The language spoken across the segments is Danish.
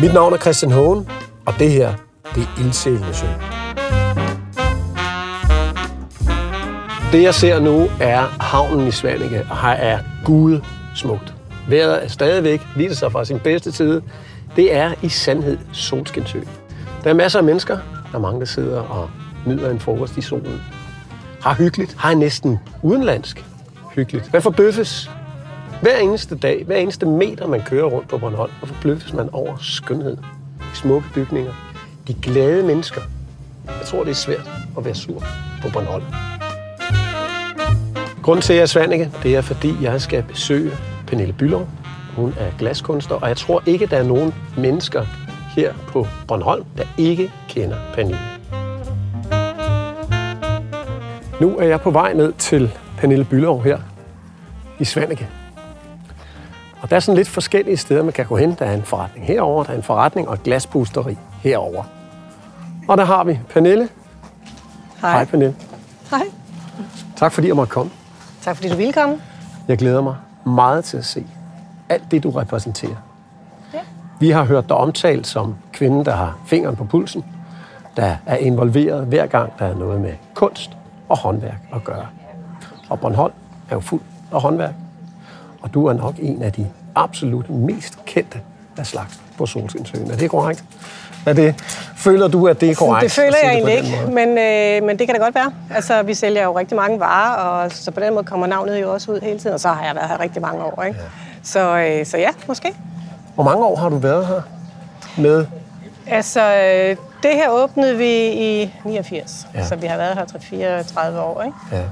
Mit navn er Christian Hågen, og det her, det er Ildsjælende Sø. Det jeg ser nu er havnen i Svanike, og her er gud smukt. Vejret er stadigvæk, viser sig fra sin bedste side. Det er i sandhed solskinsø. Der er masser af mennesker. Der er mange, der sidder og nyder en frokost i solen. Har hyggeligt. Har næsten udenlandsk hyggeligt. Hvad for bøffes? Hver eneste dag, hver eneste meter, man kører rundt på Bornholm, og forbløffes man over skønhed. De smukke bygninger. De glade mennesker. Jeg tror, det er svært at være sur på Bornholm. Grunden til, at jeg er Svanike, det er, fordi jeg skal besøge Pernille Bylov. Hun er glaskunstner, og jeg tror ikke, der er nogen mennesker her på Bornholm, der ikke kender Pernille. Nu er jeg på vej ned til Pernille Bylov her i Svanike. Og der er sådan lidt forskellige steder, man kan gå hen. Der er en forretning herover, der er en forretning og et glaspusteri herover. Og der har vi Pernille. Hej. Hej Pernille. Hej. Tak fordi jeg måtte komme. Tak fordi du ville komme. Jeg glæder mig meget til at se alt det, du repræsenterer. Ja. Vi har hørt dig omtalt som kvinden, der har fingeren på pulsen, der er involveret hver gang, der er noget med kunst og håndværk at gøre. Og Bornholm er jo fuld af håndværk, og du er nok en af de absolut mest kendte af slags på Solskinsøen. Er det korrekt? Er det, føler du, at det er korrekt? Det føler jeg egentlig ikke, men, øh, men det kan da godt være. Altså, vi sælger jo rigtig mange varer, og så på den måde kommer navnet jo også ud hele tiden, og så har jeg været her rigtig mange år. Ikke? Ja. Så, øh, så ja, måske. Hvor mange år har du været her med? Altså, øh, det her åbnede vi i 89, Ja. ja. så vi har været her 34 år. Ikke? Ja.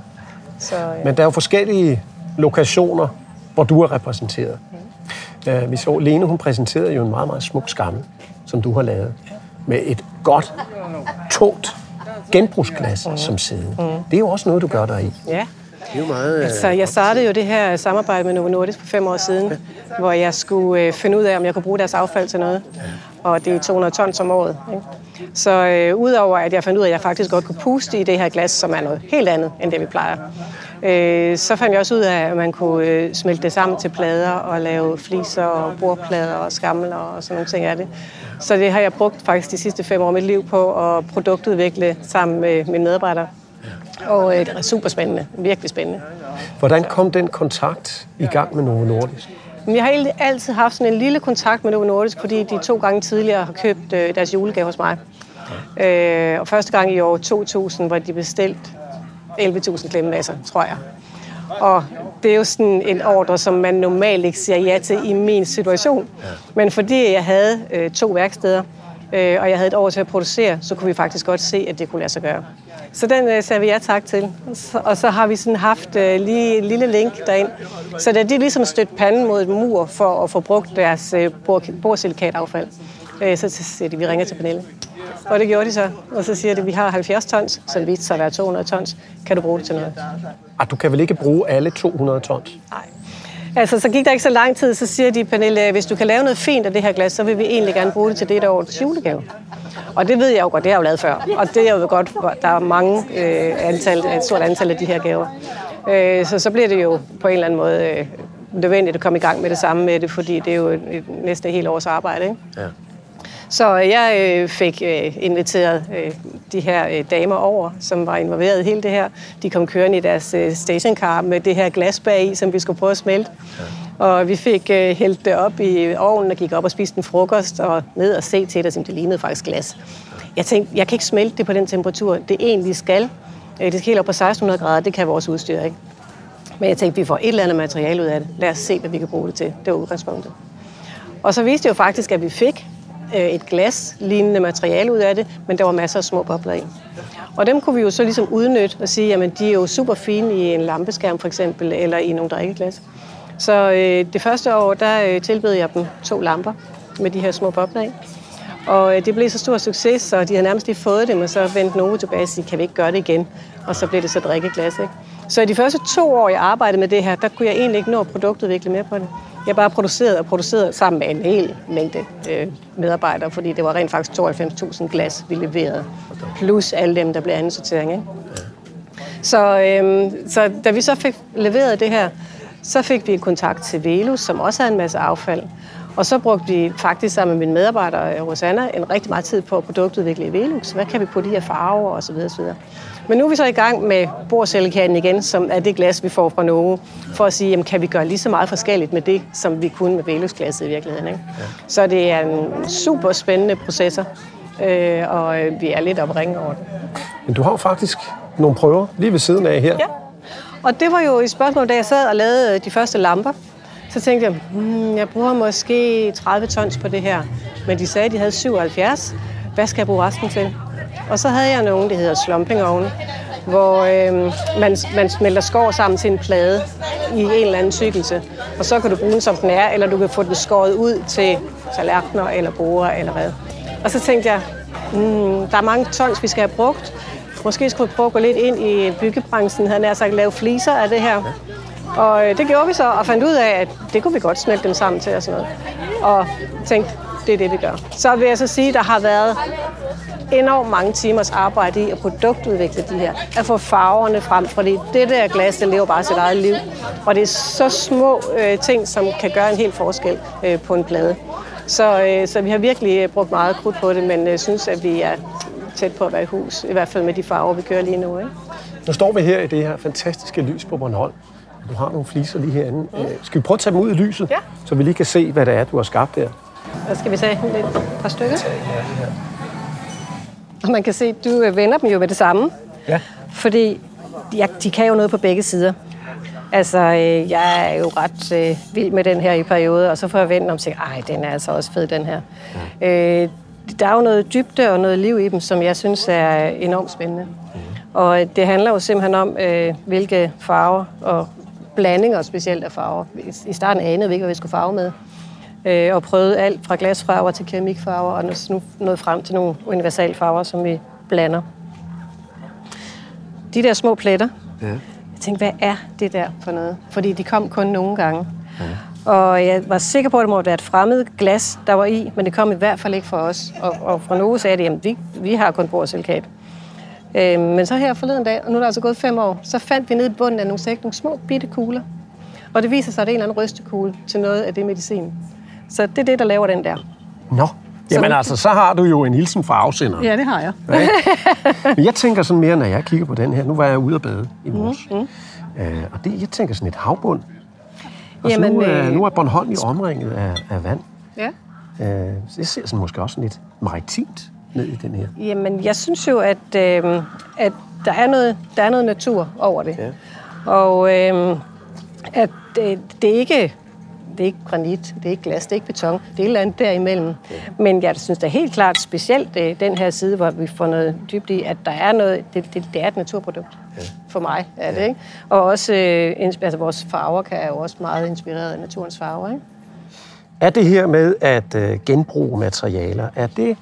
Så, øh, Men der er jo forskellige lokationer, hvor du er repræsenteret. Mm. Vi så, Lene hun præsenterede jo en meget, meget smuk skamme, som du har lavet, med et godt, tungt genbrugsglas mm. som sæde. Mm. Det er jo også noget, du gør der i. ja. Det er jo meget... øh, Altså, jeg startede jo det her samarbejde med Novo Nordisk for fem år siden, hvor jeg skulle øh, finde ud af, om jeg kunne bruge deres affald til noget. Og det er 200 tons om året. Ikke? Så øh, udover at jeg fandt ud af, at jeg faktisk godt kunne puste i det her glas, som er noget helt andet, end det vi plejer, øh, så fandt jeg også ud af, at man kunne øh, smelte det sammen til plader og lave fliser og bordplader og skamler og sådan nogle ting af det. Så det har jeg brugt faktisk de sidste fem år af mit liv på at produktudvikle sammen med mine medarbejdere. Og øh, det er super spændende, virkelig spændende. Hvordan kom den kontakt i gang med Novo Nordisk? Men jeg har egentlig altid haft sådan en lille kontakt med Novo Nordisk, fordi de to gange tidligere har købt øh, deres julegave hos mig. Øh, og første gang i år 2000, hvor de bestilt 11.000 klemmelasser, tror jeg. Og det er jo sådan en ordre, som man normalt ikke siger ja til i min situation. Men fordi jeg havde øh, to værksteder, øh, og jeg havde et år til at producere, så kunne vi faktisk godt se, at det kunne lade sig gøre. Så den øh, sagde vi ja tak til. Og så har vi sådan haft øh, lige en lille link derind. Så da de ligesom stødte panden mod et mur for at få brugt deres øh, bor- borsilikataffald, øh, så siger de, vi ringer til Pernille. Og det gjorde de så. Og så siger de, vi har 70 tons, som viste sig at være 200 tons. Kan du bruge det til noget? Ah, du kan vel ikke bruge alle 200 tons? Nej. Altså, så gik der ikke så lang tid, så siger de, Pernille, hvis du kan lave noget fint af det her glas, så vil vi egentlig gerne bruge det til det, der års julegave. Og det ved jeg jo godt, det har jeg jo lavet før. Og det er jo godt, der er mange øh, antal, et stort antal af de her gaver. Øh, så så bliver det jo på en eller anden måde øh, nødvendigt at komme i gang med det samme med det, fordi det er jo et, et, næsten helt års arbejde. Ikke? Ja. Så jeg øh, fik øh, inviteret øh, de her øh, damer over, som var involveret i hele det her. De kom kørende i deres øh, stationcar med det her glas bag i, som vi skulle prøve at smelte. Ja. Og vi fik øh, hældt det op i ovnen og gik op og spiste en frokost og ned og se til det, som det lignede faktisk glas. Jeg tænkte, jeg kan ikke smelte det på den temperatur, det egentlig skal. Øh, det skal helt op på 1600 grader, det kan vores udstyr ikke. Men jeg tænkte, vi får et eller andet materiale ud af det. Lad os se, hvad vi kan bruge det til. Det var udgangspunktet. Og så viste det jo faktisk, at vi fik øh, et glas lignende materiale ud af det, men der var masser af små bobler i. Og dem kunne vi jo så ligesom udnytte og sige, jamen de er jo super fine i en lampeskærm for eksempel, eller i nogle drikkeglas. Så øh, det første år, der øh, tilbød jeg dem to lamper med de her små bobler i. Og øh, det blev så stor succes, så de havde nærmest lige fået dem, og så vendte Novo tilbage og sagde, kan vi ikke gøre det igen? Og så blev det så drikkeglas, ikke? Så i de første to år, jeg arbejdede med det her, der kunne jeg egentlig ikke nå at produktudvikle mere på det. Jeg bare producerede og producerede sammen med en hel mængde øh, medarbejdere, fordi det var rent faktisk 92.000 glas, vi leverede. Plus alle dem, der blev anden sortering. Ikke? Så, øh, så da vi så fik leveret det her, så fik vi kontakt til Velus, som også havde en masse affald. Og så brugte vi faktisk sammen med min medarbejder Rosanna en rigtig meget tid på at produktudvikle i Velux. Hvad kan vi på de her farver og så videre, så videre. Men nu er vi så i gang med borcellekanen igen, som er det glas, vi får fra Novo, for at sige, jamen, kan vi gøre lige så meget forskelligt med det, som vi kunne med Velux-glasset i virkeligheden. Ikke? Ja. Så det er en super spændende processor, øh, og øh, vi er lidt opringet over det. Men du har jo faktisk nogle prøver lige ved siden af her. Ja, og det var jo et spørgsmål, da jeg sad og lavede de første lamper. Så tænkte jeg, hmm, jeg bruger måske 30 tons på det her. Men de sagde, at de havde 77. Hvad skal jeg bruge resten til? Og så havde jeg nogen, der hedder slumping hvor øh, man, man smelter skår sammen til en plade i en eller anden tykkelse. Og så kan du bruge den, som den er, eller du kan få den skåret ud til tallerkener eller borer eller hvad. Og så tænkte jeg, hmm, der er mange tons, vi skal have brugt. Måske skulle vi prøve at gå lidt ind i byggebranchen, havde nær sagt lave fliser af det her. Og øh, det gjorde vi så, og fandt ud af, at det kunne vi godt smelte dem sammen til og sådan noget. Og tænkte, det er det, vi gør. Så vil jeg så sige, at der har været enormt mange timers arbejde i at produktudvikle de her. At få farverne frem, fordi det der glas, det lever bare sit eget liv. Og det er så små øh, ting, som kan gøre en helt forskel øh, på en plade. Så, øh, så vi har virkelig øh, brugt meget krudt på det, men øh, synes, at vi er tæt på at være i hus. I hvert fald med de farver, vi kører lige nu. Ikke? Nu står vi her i det her fantastiske lys på Bornholm. Du har nogle fliser lige herinde. Mm. Skal vi prøve at tage dem ud i lyset, ja. så vi lige kan se, hvad det er, du har skabt der? Og skal vi tage et par stykker? Og man kan se, at du vender dem jo med det samme. Ja. Fordi de, de kan jo noget på begge sider. Altså, øh, jeg er jo ret øh, vild med den her i periode, og så får jeg vendt om og siger, ej, den er altså også fed, den her. Ja. Øh, der er jo noget dybde og noget liv i dem, som jeg synes er enormt spændende. Mm. Og det handler jo simpelthen om, øh, hvilke farver og blandinger specielt af farver. I starten anede vi ikke, hvad vi skulle farve med. Øh, og prøvede alt fra glasfarver til keramikfarver, og nu nået frem til nogle universalfarver, som vi blander. De der små pletter, ja. jeg tænkte, hvad er det der for noget? Fordi de kom kun nogle gange. Ja. Og jeg var sikker på, at det må være et fremmed glas, der var i, men det kom i hvert fald ikke fra os. Og, og fra nogen sagde det, at vi, vi har kun borselkab. Øh, men så her forleden dag, og nu er der altså gået fem år, så fandt vi nede i bunden af nogle sæk nogle små bitte kugler. Og det viser sig, at det er en eller anden rystekugle til noget af det medicin. Så det er det, der laver den der. Nå, Jamen så, altså, så har du jo en hilsen fra afsenderen. Ja, det har jeg. Ja. Men jeg tænker sådan mere, når jeg kigger på den her. Nu var jeg ude at bade i morges. Mm, mm. Øh, og det, jeg tænker sådan et havbund. Og Jamen, nu, øh, nu er Bornholm i omringet af, af vand. Ja. Øh, så jeg ser sådan måske også lidt maritimt ned i den her. Jamen, jeg synes jo, at, øh, at der, er noget, der er noget natur over det. Ja. Og øh, at det, det er ikke det er ikke granit, det er ikke glas, det er ikke beton, det er et eller andet derimellem. Ja. Men jeg synes da helt klart, specielt øh, den her side, hvor vi får noget dybt i, at der er noget, det, det, det er et naturprodukt. Ja. For mig er det, ja. ikke? Og også, øh, altså vores farver kan er jo også meget inspireret af naturens farver, ikke? Er det her med at øh, genbruge materialer, er det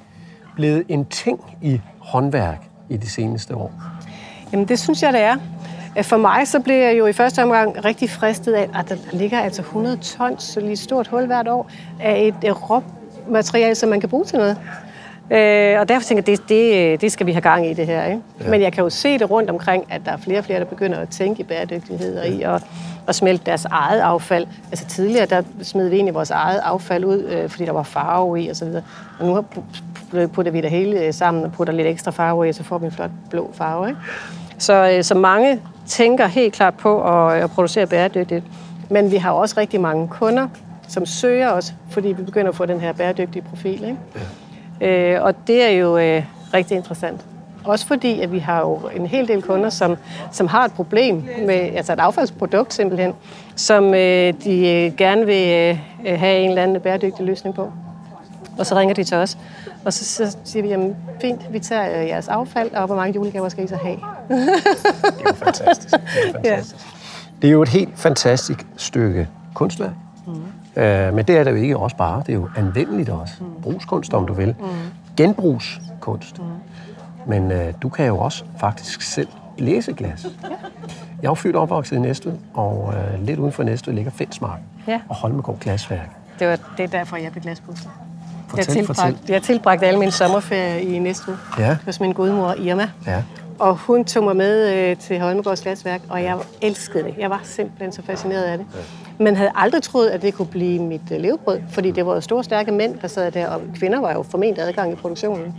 blevet en ting i håndværk i de seneste år? Jamen, det synes jeg, det er. For mig så blev jeg jo i første omgang rigtig fristet af, at der ligger altså 100 tons, så lige stort hul hvert år, af et råmateriale, som man kan bruge til noget. Øh, og derfor tænker jeg, det, det, det skal vi have gang i det her. Ikke? Ja. Men jeg kan jo se det rundt omkring, at der er flere og flere, der begynder at tænke i bæredygtighed og i at, at smelte deres eget affald. Altså tidligere, der smed vi egentlig vores eget affald ud, øh, fordi der var farve i osv. Og, og nu putter vi det hele sammen og putter lidt ekstra farve i, så får vi en flot blå farve. Ikke? Så, øh, så mange tænker helt klart på at, at producere bæredygtigt. Men vi har også rigtig mange kunder, som søger os, fordi vi begynder at få den her bæredygtige profil. Ikke? Ja. Øh, og det er jo øh, rigtig interessant. Også fordi, at vi har jo en hel del kunder, som, som har et problem med altså et affaldsprodukt simpelthen, som øh, de øh, gerne vil øh, have en eller anden bæredygtig løsning på. Og så ringer de til os, og så, så siger vi, jamen fint, vi tager øh, jeres affald, og hvor mange julegaver skal I så have? det er jo fantastisk. Det er, fantastisk. Ja. det er jo et helt fantastisk stykke kunstværk. Mm. Øh, men det er det jo ikke også bare. Det er jo anvendeligt også. Mm. Brugskunst, om du vil. Mm. Genbrugskunst. Mm. Men øh, du kan jo også faktisk selv læse glas. Ja. Jeg er jo født opvokset i Næstved, og øh, lidt uden for Næstved ligger Fensmark ja. og Holmegård Glasværk. Det, var, det er derfor, jeg blev glaspuster. Fortæl, jeg, tilbragt, fortæl. jeg tilbragte alle mine sommerferie i Næstved ja. hos min godmor Irma. Ja. Og hun tog mig med øh, til Holmegårds Glasværk, og jeg elskede det. Jeg var simpelthen så fascineret af det. Ja. Men havde aldrig troet, at det kunne blive mit øh, levebrød, fordi det var jo store, stærke mænd, der sad der, og kvinder var jo formentlig adgang i produktionen.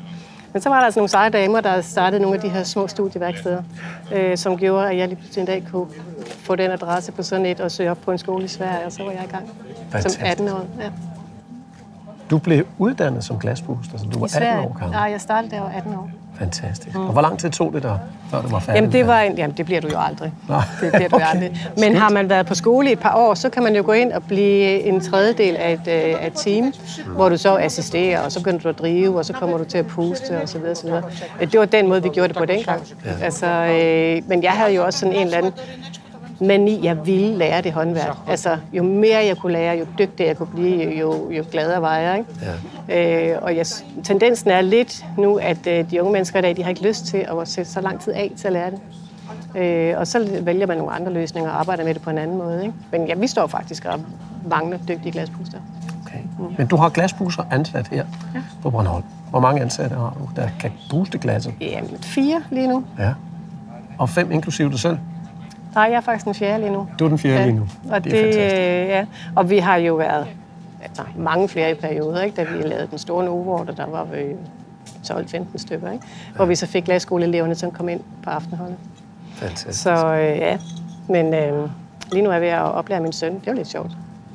Men så var der altså nogle seje damer, der startede nogle af de her små studieværksteder, øh, som gjorde, at jeg lige pludselig en dag kunne få den adresse på sådan et og søge op på en skole i Sverige, og så var jeg i gang Fantastisk. som 18 år. Ja. Du blev uddannet som glaspuster, så du var I Sverige. 18 år gammel. Ja, jeg startede der, jeg var 18 år. Fantastisk. Og hvor lang tid tog det der, før du var færdig? Jamen det, var en, jamen, det bliver du jo aldrig. Nej. Det bliver du Okay. aldrig. Men har man været på skole i et par år, så kan man jo gå ind og blive en tredjedel af et, øh, af et team, hvor du så assisterer, og så begynder du at drive, og så kommer du til at puste, og så videre, så videre. Det var den måde, vi gjorde det på dengang. Ja. Altså, øh, men jeg havde jo også sådan en eller anden mani, jeg ville lære det håndværk. Altså, jo mere jeg kunne lære, jo dygtigere jeg kunne blive, jo, jo gladere var jeg. Ikke? Ja. Øh, og jeg, tendensen er lidt nu, at øh, de unge mennesker i dag, de har ikke lyst til at sætte så lang tid af til at lære det. Øh, og så vælger man nogle andre løsninger og arbejder med det på en anden måde. Ikke? Men ja, vi står faktisk og mangler dygtige glaspuster. Okay. Men du har glaspuser ansat her ja. på Bornholm. Hvor mange ansatte har du, der kan puste glasset? Jamen, fire lige nu. Ja. Og fem inklusive dig selv? Nej, jeg er faktisk den fjerde lige nu. Du er den fjerde lige nu. Og Det det, er fantastisk. ja. Og vi har jo været altså, mange flere i perioder, ikke? da vi lavede den store Novo, der var vi 12-15 stykker, ikke? hvor vi så fik glasskoleeleverne, som kom ind på aftenholdet. Fantastisk. Så øh, ja, men øh, lige nu er jeg ved at oplære min søn. Det er jo lidt sjovt.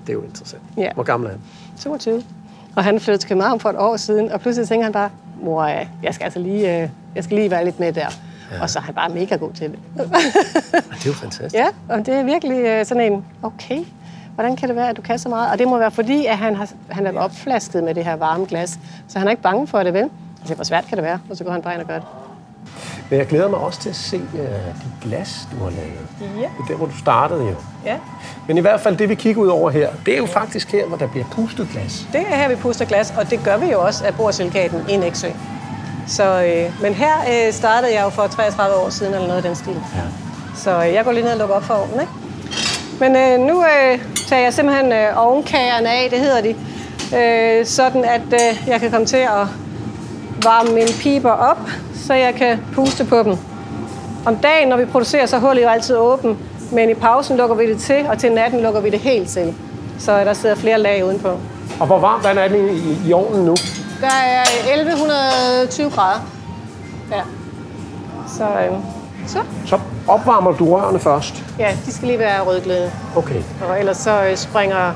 Det er jo interessant. Ja. Hvor gammel er han? 22. Og han flyttede til København for et år siden, og pludselig tænker han bare, mor, jeg skal altså lige, øh, jeg skal lige være lidt med der. Ja. Og så er han bare mega god til det. Det er jo fantastisk. Ja, og det er virkelig øh, sådan en, okay, hvordan kan det være, at du kan så meget? Og det må være fordi, at han, har, han er opflasket med det her varme glas, så han er ikke bange for det, vel? Siger, hvor svært kan det være? Og så går han bare ind og gør det. Men jeg glæder mig også til at se uh, de glas, du har lavet. Ja. Det er der, hvor du startede jo. Ja, Men i hvert fald det, vi kigger ud over her, det er jo faktisk her, hvor der bliver pustet glas. det er her, vi puster glas, og det gør vi jo også af borsilikaten i Nexø. Så, øh, men her øh, startede jeg jo for 33 år siden, eller noget af den stil. Ja. Så øh, jeg går lige ned og lukker op for ovnen, ikke? Men øh, nu øh, tager jeg simpelthen øh, ovenkagerne af, det hedder de, øh, sådan at øh, jeg kan komme til at varme mine piber op, så jeg kan puste på dem. Om dagen, når vi producerer, så er hullet jo altid åben, men i pausen lukker vi det til, og til natten lukker vi det helt til. Så der sidder flere lag udenpå. Og hvor varmt er det i, i ovnen nu? Der er 1120 grader. Ja. Så, øh, så. Så opvarmer du rørene først. Ja, de skal lige være rødglødende. Okay. Og ellers så øh, springer,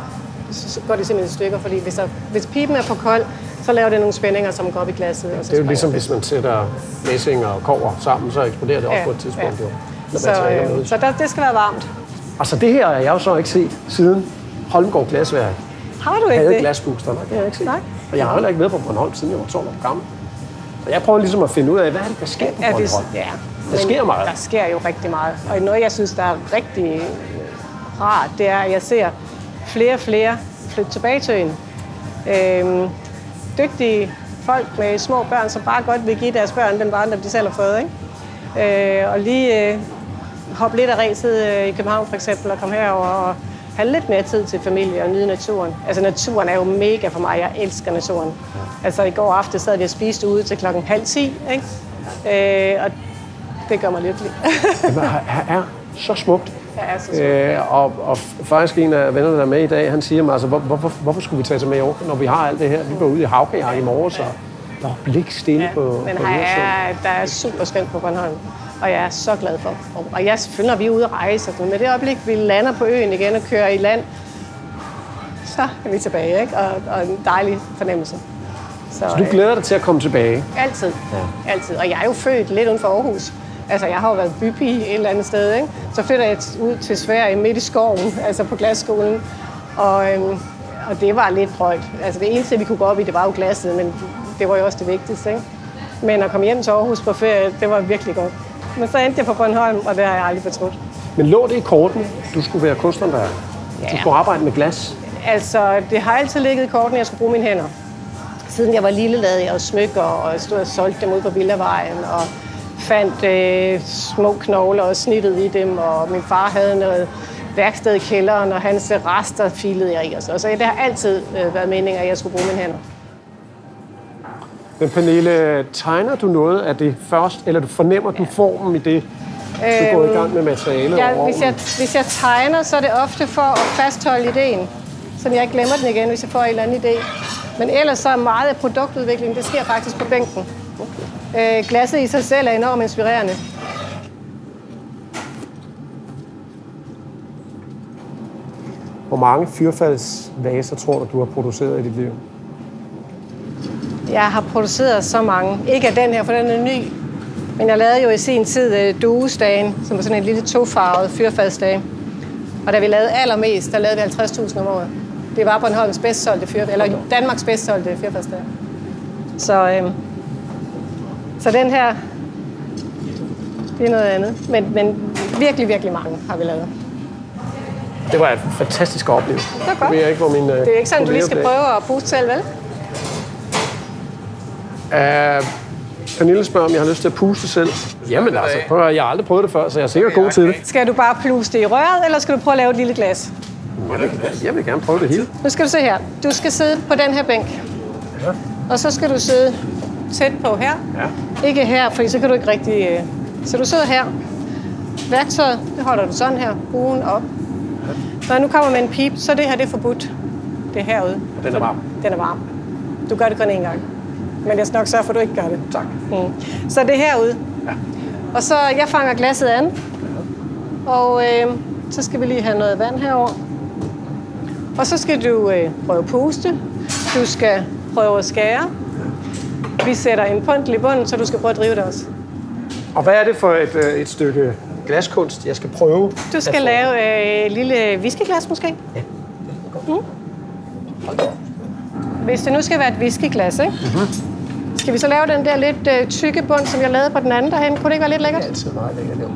så går de simpelthen i stykker, fordi hvis, der, hvis pipen er for kold, så laver det nogle spændinger, som går op i glasset. Og så Det er jo ligesom, hvis man sætter messing og kover sammen, så eksploderer det også Ja, på et tidspunkt. ja. Jo, Så, øh, så der, det skal være varmt. Altså det her har jeg jo så ikke set siden Holmgaard Glasværk Har du ikke havde det? Nej, det har jeg ikke set. Nej. Og jeg har heller ikke været på Bornholm, siden jeg var 12 år gammel. Og jeg prøver ligesom at finde ud af, hvad er det, der sker på Ja, Bornholm? det, ja. Der sker meget. Der sker jo rigtig meget. Og noget, jeg synes, der er rigtig rart, det er, at jeg ser flere og flere flytte tilbage til øen. Øhm, dygtige folk med små børn, som bare godt vil give deres børn den barndom, de selv har fået. Ikke? Øh, og lige øh, hoppe lidt af ræset øh, i København for eksempel, og komme herover og have lidt mere tid til familie og nyde naturen. Altså naturen er jo mega for mig. Jeg elsker naturen. Altså i går aften sad vi og spiste ude til klokken halv ti, ikke? Øh, og det gør mig lykkelig. Det er, er så smukt. Er så smukt. Øh, og, og faktisk en af vennerne, der er med i dag, han siger mig, altså, hvor, hvorfor, hvorfor skulle vi tage til Mallorca, når vi har alt det her? Vi var ude i Havkajak i morges, og der var blik stille Ja, på, men på her er, der er super skønt på Bornholm, og jeg er så glad for. Og- jeg føler, at vi er ude at rejse, og sådan, men det øjeblik, vi lander på øen igen og kører i land, så er vi tilbage, ikke? Og, og en dejlig fornemmelse. Så, Så du glæder dig til at komme tilbage? øh, altid. Ja. altid. Og jeg er jo født lidt uden for Aarhus. Altså, jeg har jo været bypige et eller andet sted, ikke? Så flytter jeg ud til Sverige midt i skoven, altså på glasskolen. Og, øhm, og det var lidt højt. Altså, det eneste, vi kunne gå op i, det var jo glasset, men det var jo også det vigtigste, ikke? Men at komme hjem til Aarhus på ferie, det var virkelig godt. Men så endte jeg på Bornholm, og det har jeg aldrig fortrudt. Men lå det i korten, du skulle være kunsthåndværker? Du Ja. skulle arbejde med glas? Altså, det har altid ligget i korten, at jeg skulle bruge mine hænder. Siden jeg var lille, lavede jeg smykker, og stod og solgte dem ud på Villavejen, og fandt øh, små knogler og snittede i dem, og min far havde noget værksted i kælderen, og hans rester filede jeg i. Og så, så det har altid øh, været meningen, at jeg skulle bruge mine hænder. Men Pernille, tegner du noget af det først, eller du fornemmer du formen i det, Du går i gang med materiale ja, hvis, jeg, hvis jeg tegner, så er det ofte for at fastholde ideen, så jeg ikke glemmer den igen, hvis jeg får en eller anden idé. Men ellers så er meget af produktudviklingen, det sker faktisk på bænken. Okay. Øh, glasset i sig selv er enormt inspirerende. Hvor mange fyrfaldsvaser tror du, du har produceret i dit liv? Jeg har produceret så mange. Ikke af den her, for den er ny. Men jeg lavede jo i sin tid uh, duesdagen, som var sådan en lille tofarvet fyrfaldsdag. Og da vi lavede allermest, der lavede vi 50.000 om året. Det var Bornholms bedst solgte fyr, eller Danmarks bedst solgte fyrfaldsdag. Så, øh, så den her, det er noget andet. Men, men virkelig, virkelig mange har vi lavet. Det var en fantastisk oplevelse. Det var godt. Jeg ved ikke, hvor min, Det er ikke sådan, du lige skal prøve at puste selv, vel? Uh, Pernille spørger, om jeg har lyst til at puste selv. Jamen altså, prøv at, høre, jeg har aldrig prøvet det før, så jeg er sikkert god til det. Skal du bare pluse det i røret, eller skal du prøve at lave et lille glas? Jeg vil gerne prøve det hele. Nu skal du se her. Du skal sidde på den her bænk. Ja. Og så skal du sidde tæt på her. Ja. Ikke her, for så kan du ikke rigtig... øh, Så du sidder her. Værktøjet, det holder du sådan her. Ugen op. Når jeg nu kommer med en pip, så er det her det er forbudt. Det er herude. Den er varm. Den er varm. Du gør det kun én gang. Men jeg skal nok sørge for, at du ikke gør det. Tak. Mm. Så det er herude. Ja. Og så, jeg fanger glasset an. Og øh, så skal vi lige have noget vand herover. Og så skal du øh, prøve at puste. Du skal prøve at skære. Vi sætter en puntel i bunden, så du skal prøve at drive det også. Og hvad er det for et, øh, et stykke glaskunst, jeg skal prøve? Du skal lave øh, et lille whiskyglas måske. Ja. Hvis det nu skal være et whiskyglas, ikke? Mhm. Mm-hmm. Skal vi så lave den der lidt øh, tykke bund, som jeg lavede på den anden derhen? Kunne det ikke være lidt lækkert? Det er altid meget lækkert, jo.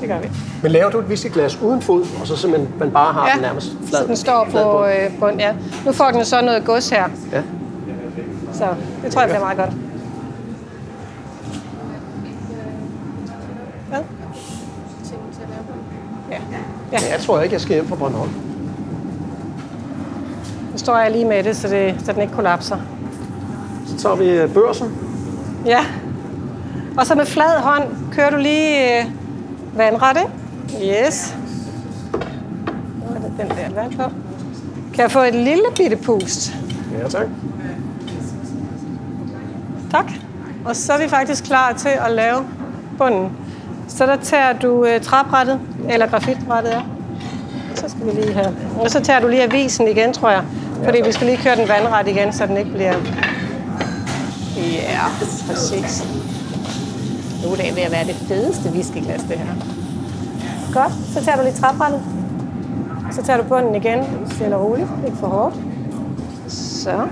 Det gør vi. Men laver du et whiskyglas uden fod, og så simpelthen man bare har Ja, den nærmest flad? så den står på bund? øh, bund. Ja. Nu får den så noget gods her, Ja. så det tror jeg bliver meget godt. Hvad? Ja. ja. Jeg tror ikke, jeg skal hjem fra Bornholm. Nu står jeg lige med det, så, det, så den ikke kollapser. Så vi øh, børsen. Ja. Og så med flad hånd kører du lige øh, vandret, ikke? Yes. Nu er der den der vand på. Kan jeg få et lille bitte pust? Ja, tak. Tak. Og så er vi faktisk klar til at lave bunden. Så der tager du øh, træbrættet, eller grafitbrættet, ja. Så skal vi lige have. Og så tager du lige avisen igen, tror jeg. Fordi vi skal lige køre den vandret igen, så den ikke bliver... Ja, præcis. Nu er det ved at være det fedeste whiskyglas, det her. Godt, så tager du lige træbrættet. Så tager du bunden igen, stille og roligt, ikke for hårdt. Så.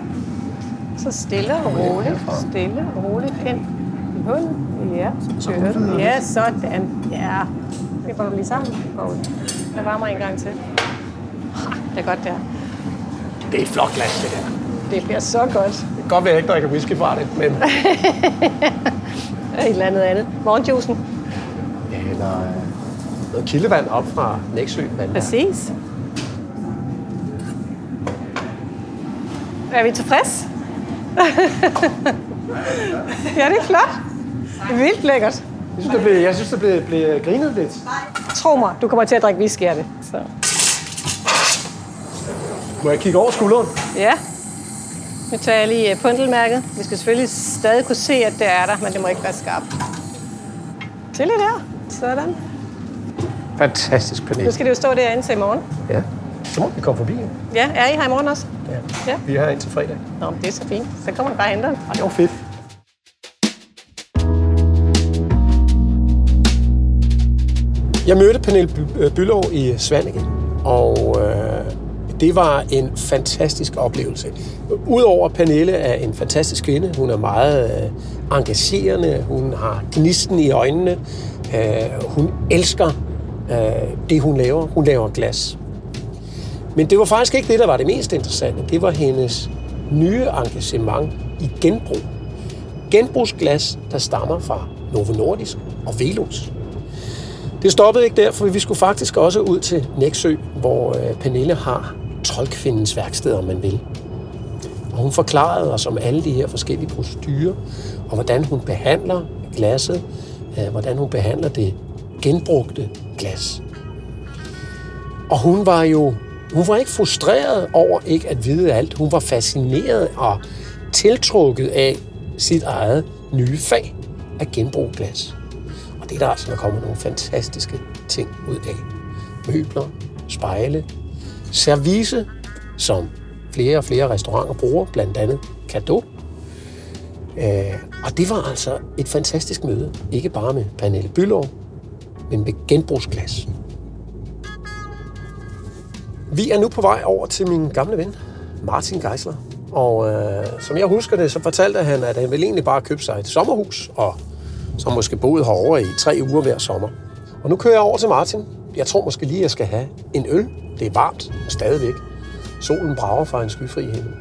Så stille og roligt, stille og roligt ind i hullet. Ja, så kører du. Ja, sådan. Ja. Det går du lige sammen. Ud. Jeg varmer en gang til. Det er godt der. Det er et flot glas, det der. Det bliver så godt. Godt være, at jeg ikke drikker whisky fra det, men... Et eller andet andet. Morgenjuicen. Eller øh, noget kildevand op fra Næksø. Præcis. Er vi tilfreds? ja, det er flot. Det er vildt lækkert. Jeg synes, det blev, jeg synes, det blev, blev grinet lidt. Tro mig, du kommer til at drikke whisky af det. Så. Må jeg kigge over skulderen? Ja. Nu tager jeg lige øh, puntelmærket. Vi skal selvfølgelig stadig kunne se, at det er der, men det må ikke være skarpt. Til lidt der. Sådan. Fantastisk, Nu Pernille. skal det jo stå derinde til i morgen. Ja. Så må vi komme forbi. Ja, er I her i morgen også? Ja. Ja. Vi er her indtil fredag. Nå, men det er så fint. Så kommer du bare og henter den. Det var fedt. Jeg mødte Pernille øh, Bylov i Svanike, og øh, det var en fantastisk oplevelse. Udover at Pernille er en fantastisk kvinde, hun er meget øh, engagerende, hun har gnisten i øjnene, øh, hun elsker øh, det, hun laver. Hun laver glas. Men det var faktisk ikke det, der var det mest interessante. Det var hendes nye engagement i genbrug. Genbrugsglas, der stammer fra Novo Nordisk og Velux. Det stoppede ikke der, for vi skulle faktisk også ud til Næksø, hvor øh, Pernille har troldkvindens værksted, om man vil. Og hun forklarede os om alle de her forskellige procedurer, og hvordan hun behandler glasset, øh, hvordan hun behandler det genbrugte glas. Og hun var jo hun var ikke frustreret over ikke at vide alt. Hun var fascineret og tiltrukket af sit eget nye fag at genbruge glas. Og det er der altså, der kommer nogle fantastiske ting ud af. Møbler, spejle, service, som flere og flere restauranter bruger, blandt andet Cadeau. Øh, og det var altså et fantastisk møde. Ikke bare med Pernille Bylov, men med genbrugsglas. Vi er nu på vej over til min gamle ven, Martin Geisler. Og øh, som jeg husker det, så fortalte han, at han ville egentlig bare købe sig et sommerhus, og så måske boede herovre i tre uger hver sommer. Og nu kører jeg over til Martin. Jeg tror måske lige, jeg skal have en øl. Det er varmt, stadigvæk. Solen brager fra en skyfri himmel.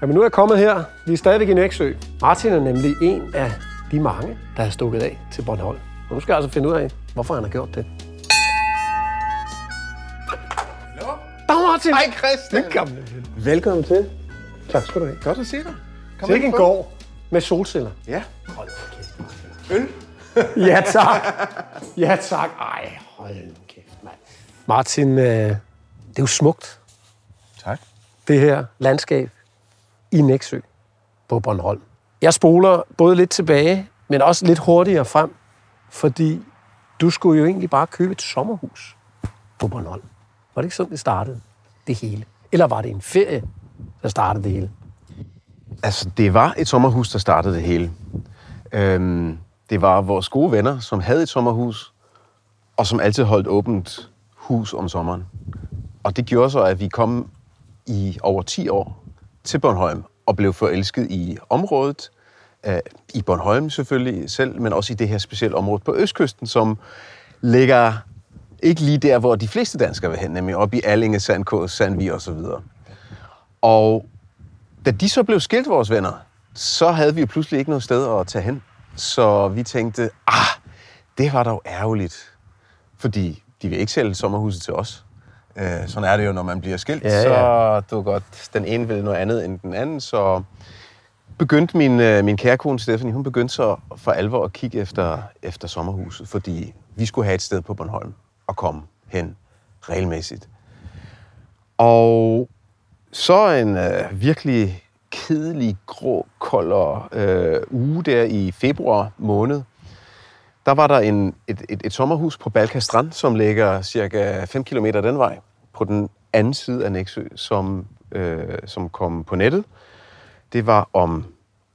Jamen nu er jeg kommet her. Vi er stadigvæk i Næksø. Martin er nemlig en af de mange, der er stukket af til Bornholm. Og nu skal jeg altså finde ud af, hvorfor han har gjort det. Hallo? Dag Martin! Hej Christian! Den gamle. Velkommen til. Tak skal du have. Godt at se dig. Kom Sikke en indenfor. gård med solceller. Ja. Hold kæft. Øl? Ja tak. Ja tak. Ej, hold. Martin, øh, det er jo smukt, Tak. det her landskab i Næksø på Bornholm. Jeg spoler både lidt tilbage, men også lidt hurtigere frem, fordi du skulle jo egentlig bare købe et sommerhus på Bornholm. Var det ikke sådan, det startede? Det hele. Eller var det en ferie, der startede det hele? Altså, det var et sommerhus, der startede det hele. Øhm, det var vores gode venner, som havde et sommerhus, og som altid holdt åbent hus om sommeren. Og det gjorde så, at vi kom i over 10 år til Bornholm og blev forelsket i området. Øh, I Bornholm selvfølgelig selv, men også i det her specielle område på Østkysten, som ligger ikke lige der, hvor de fleste danskere vil hen, nemlig op i Allinge, Sandkås, Sandvig og så videre. Og da de så blev skilt, vores venner, så havde vi jo pludselig ikke noget sted at tage hen. Så vi tænkte, ah, det var dog ærgerligt. Fordi de vil ikke sælge sommerhuset til os. Øh, sådan er det jo, når man bliver skilt. Ja, ja. Så du godt, den ene vil noget andet end den anden. Så begyndte min, øh, min kære kone Stephanie, hun begyndte så for alvor at kigge efter, efter sommerhuset. Fordi vi skulle have et sted på Bornholm og komme hen regelmæssigt. Og så en øh, virkelig kedelig, grå, kold øh, uge der i februar måned. Der var der en, et, et, et sommerhus på Balka Strand, som ligger cirka 5 km den vej, på den anden side af Næksø, som, øh, som kom på nettet. Det var om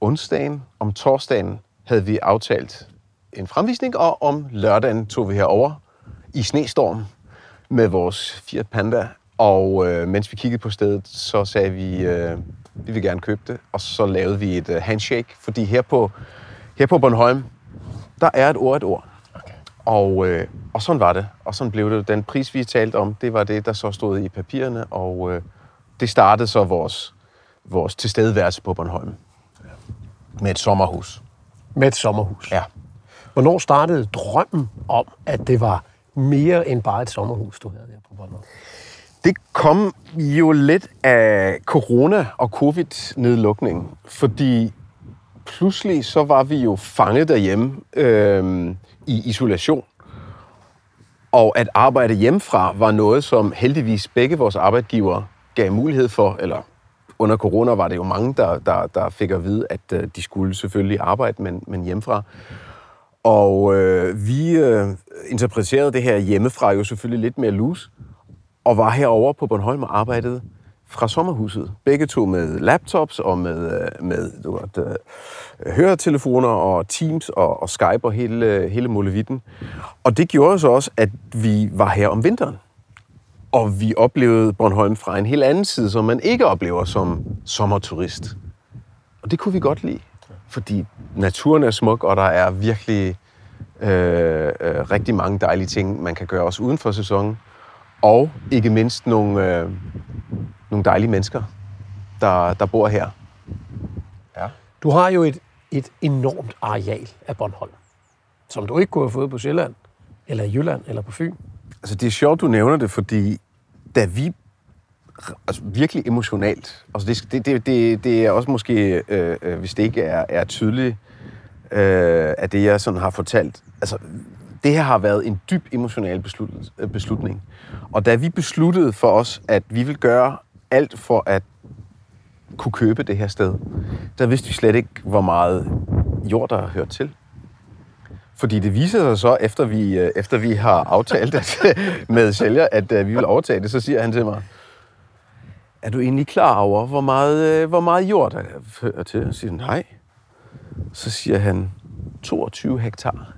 onsdagen, om torsdagen havde vi aftalt en fremvisning, og om lørdagen tog vi herover i snestorm med vores Fiat Panda. Og øh, mens vi kiggede på stedet, så sagde vi, øh, vi vil gerne købe det. Og så lavede vi et øh, handshake, fordi her på, her på Bornholm, der er et ord et ord. Okay. Og, øh, og sådan var det. Og sådan blev det. Den pris, vi talte om, det var det, der så stod i papirerne. Og øh, det startede så vores, vores tilstedeværelse på Bornholm. Med et sommerhus. Med et sommerhus. Ja. Hvornår startede drømmen om, at det var mere end bare et sommerhus, du havde der på Bornholm? Det kom jo lidt af corona og covid-nedlukningen, fordi pludselig så var vi jo fanget derhjemme øh, i isolation. Og at arbejde hjemmefra var noget, som heldigvis begge vores arbejdsgivere gav mulighed for, eller under corona var det jo mange, der, der, der fik at vide, at øh, de skulle selvfølgelig arbejde, men, men hjemmefra. Og øh, vi øh, interpreterede det her hjemmefra jo selvfølgelig lidt mere loose, og var herover på Bornholm og arbejdede fra sommerhuset. Begge to med laptops og med, øh, med du ved, øh, høretelefoner og Teams og, og Skype og hele, hele muligheden. Og det gjorde så også, at vi var her om vinteren. Og vi oplevede Bornholm fra en helt anden side, som man ikke oplever som sommerturist. Og det kunne vi godt lide, fordi naturen er smuk, og der er virkelig øh, øh, rigtig mange dejlige ting, man kan gøre også uden for sæsonen. Og ikke mindst nogle, øh, nogle dejlige mennesker, der, der bor her. Ja. Du har jo et, et enormt areal af Bornholm, som du ikke kunne have fået på Sjælland, eller i Jylland, eller på Fyn. Altså, det er sjovt, du nævner det, fordi da vi altså, virkelig emotionalt, altså det, det, det, det, er også måske, øh, øh, hvis det ikke er, er tydeligt øh, af det, jeg sådan har fortalt. Altså, det her har været en dyb emotionel beslut, øh, beslutning. Og da vi besluttede for os, at vi vil gøre alt for at kunne købe det her sted, der vidste vi slet ikke, hvor meget jord, der hørt til. Fordi det viser sig så, efter vi, øh, efter vi har aftalt at, med sælger, at øh, vi vil overtage det, så siger han til mig, er du egentlig klar over, hvor meget, øh, hvor meget jord der hører til? Jeg siger, nej. Så siger han, 22 hektar.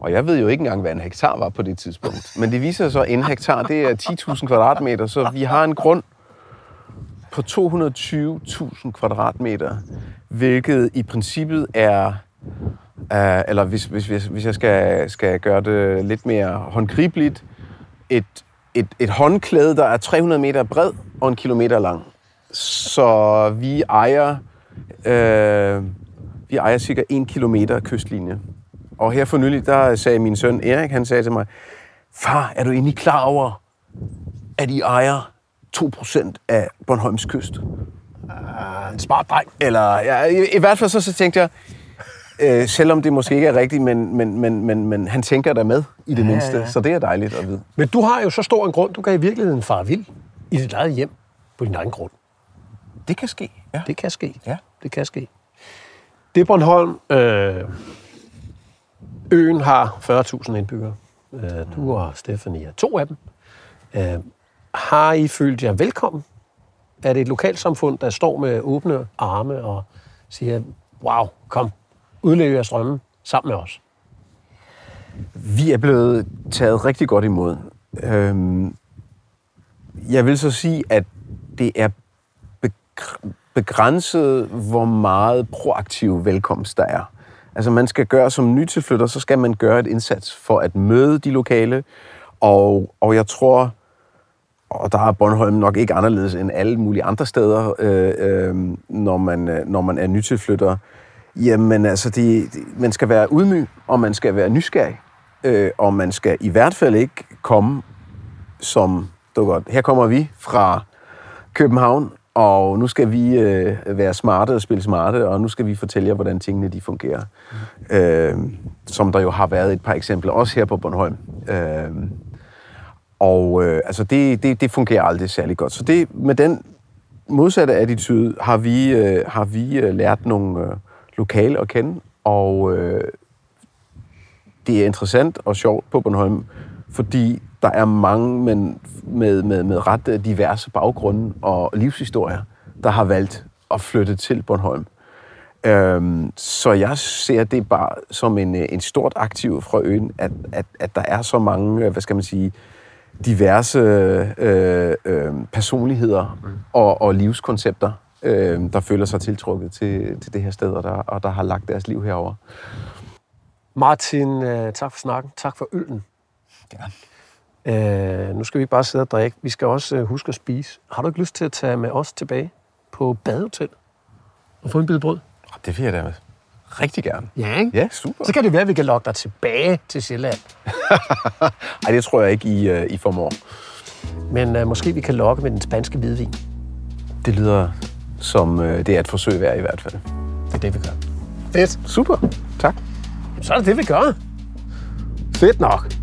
Og jeg ved jo ikke engang, hvad en hektar var på det tidspunkt. Men det viser sig så, at en hektar, det er 10.000 kvadratmeter, så vi har en grund på 220.000 kvadratmeter, hvilket i princippet er Uh, eller hvis, hvis, hvis, hvis jeg skal, skal gøre det lidt mere håndgribeligt, et, et, et håndklæde, der er 300 meter bred og en kilometer lang. Så vi ejer, øh, vi ejer cirka en kilometer kystlinje. Og her for nylig, der sagde min søn Erik, han sagde til mig, far, er du egentlig klar over, at I ejer 2% af Bornholms kyst? Uh, en smart dreng. Eller ja, i, i hvert fald så, så tænkte jeg, Øh, selvom det måske ikke er rigtigt, men, men, men, men, men han tænker der med i det ja, mindste, ja. så det er dejligt at vide. Men du har jo så stor en grund, du kan i virkeligheden fare vild i dit eget hjem på din egen grund. Det kan ske, ja. Det kan ske. Ja. Det kan ske. Det er Bornholm. Øh, øen har 40.000 indbyggere. Øh, du og Stefanie er to af dem. Øh, har I følt jer velkommen? Er det et lokalsamfund, der står med åbne arme og siger, wow, kom, udlev jeres drømme sammen med os? Vi er blevet taget rigtig godt imod. Øhm, jeg vil så sige, at det er begrænset, hvor meget proaktiv velkomst der er. Altså man skal gøre som nytilflytter, så skal man gøre et indsats for at møde de lokale, og, og jeg tror, og der er Bornholm nok ikke anderledes end alle mulige andre steder, øh, øh, når, man, øh, når man er nytilflytter. Jamen altså, de, de, man skal være udmyg, og man skal være nysgerrig. Øh, og man skal i hvert fald ikke komme som, du godt, her kommer vi fra København, og nu skal vi øh, være smarte og spille smarte, og nu skal vi fortælle jer, hvordan tingene de fungerer. Øh, som der jo har været et par eksempler, også her på Bornholm. Øh, og øh, altså det, det, det fungerer aldrig særlig godt. Så det, med den modsatte attitude har vi, øh, har vi øh, lært nogle... Øh, lokale at kende, og øh, det er interessant og sjovt på Bornholm, fordi der er mange men med, med, med ret øh, diverse baggrunde og livshistorier, der har valgt at flytte til Bornholm. Øhm, så jeg ser det bare som en, øh, en stort aktiv fra øen, at, at, at der er så mange, øh, hvad skal man sige, diverse øh, øh, personligheder mm. og, og livskoncepter, øh, der føler sig tiltrukket til, til det her sted, og der, og der har lagt deres liv herover. Martin, øh, tak for snakken. Tak for øllen. Gerne. Øh, nu skal vi bare sidde og drikke. Vi skal også øh, huske at spise. Har du ikke lyst til at tage med os tilbage på badehotel og få en bid brød? Det vil jeg da rigtig gerne. Ja, ikke? Ja, super. Så kan det være, at vi kan lokke dig tilbage til Sjælland. Nej, det tror jeg ikke, I, uh, I formår. Men uh, måske vi kan lokke med den spanske hvidvin. Det lyder som øh, det er et forsøg værd i hvert fald. Det er det, vi gør. Fedt. Super. Tak. Så er det det, vi gør. Fedt nok.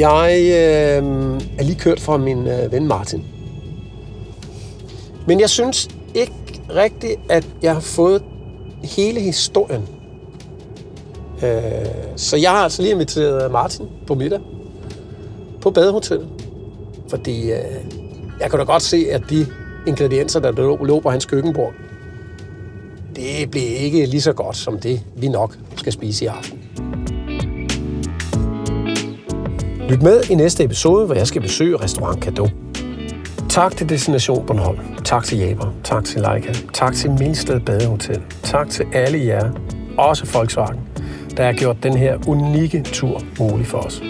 Jeg øh, er lige kørt fra min øh, ven Martin. Men jeg synes ikke rigtigt, at jeg har fået hele historien. Øh, så jeg har altså lige inviteret Martin på middag på badehotellet. Fordi øh, jeg kan da godt se, at de ingredienser, der lå, lå på hans køkkenbord, det blev ikke lige så godt som det, vi nok skal spise i aften. Lyt med i næste episode, hvor jeg skal besøge Restaurant Cadeau. Tak til Destination Bornholm. Tak til Jaber. Tak til Leica. Tak til Milsted Badehotel. Tak til alle jer, også Volkswagen, der har gjort den her unikke tur mulig for os.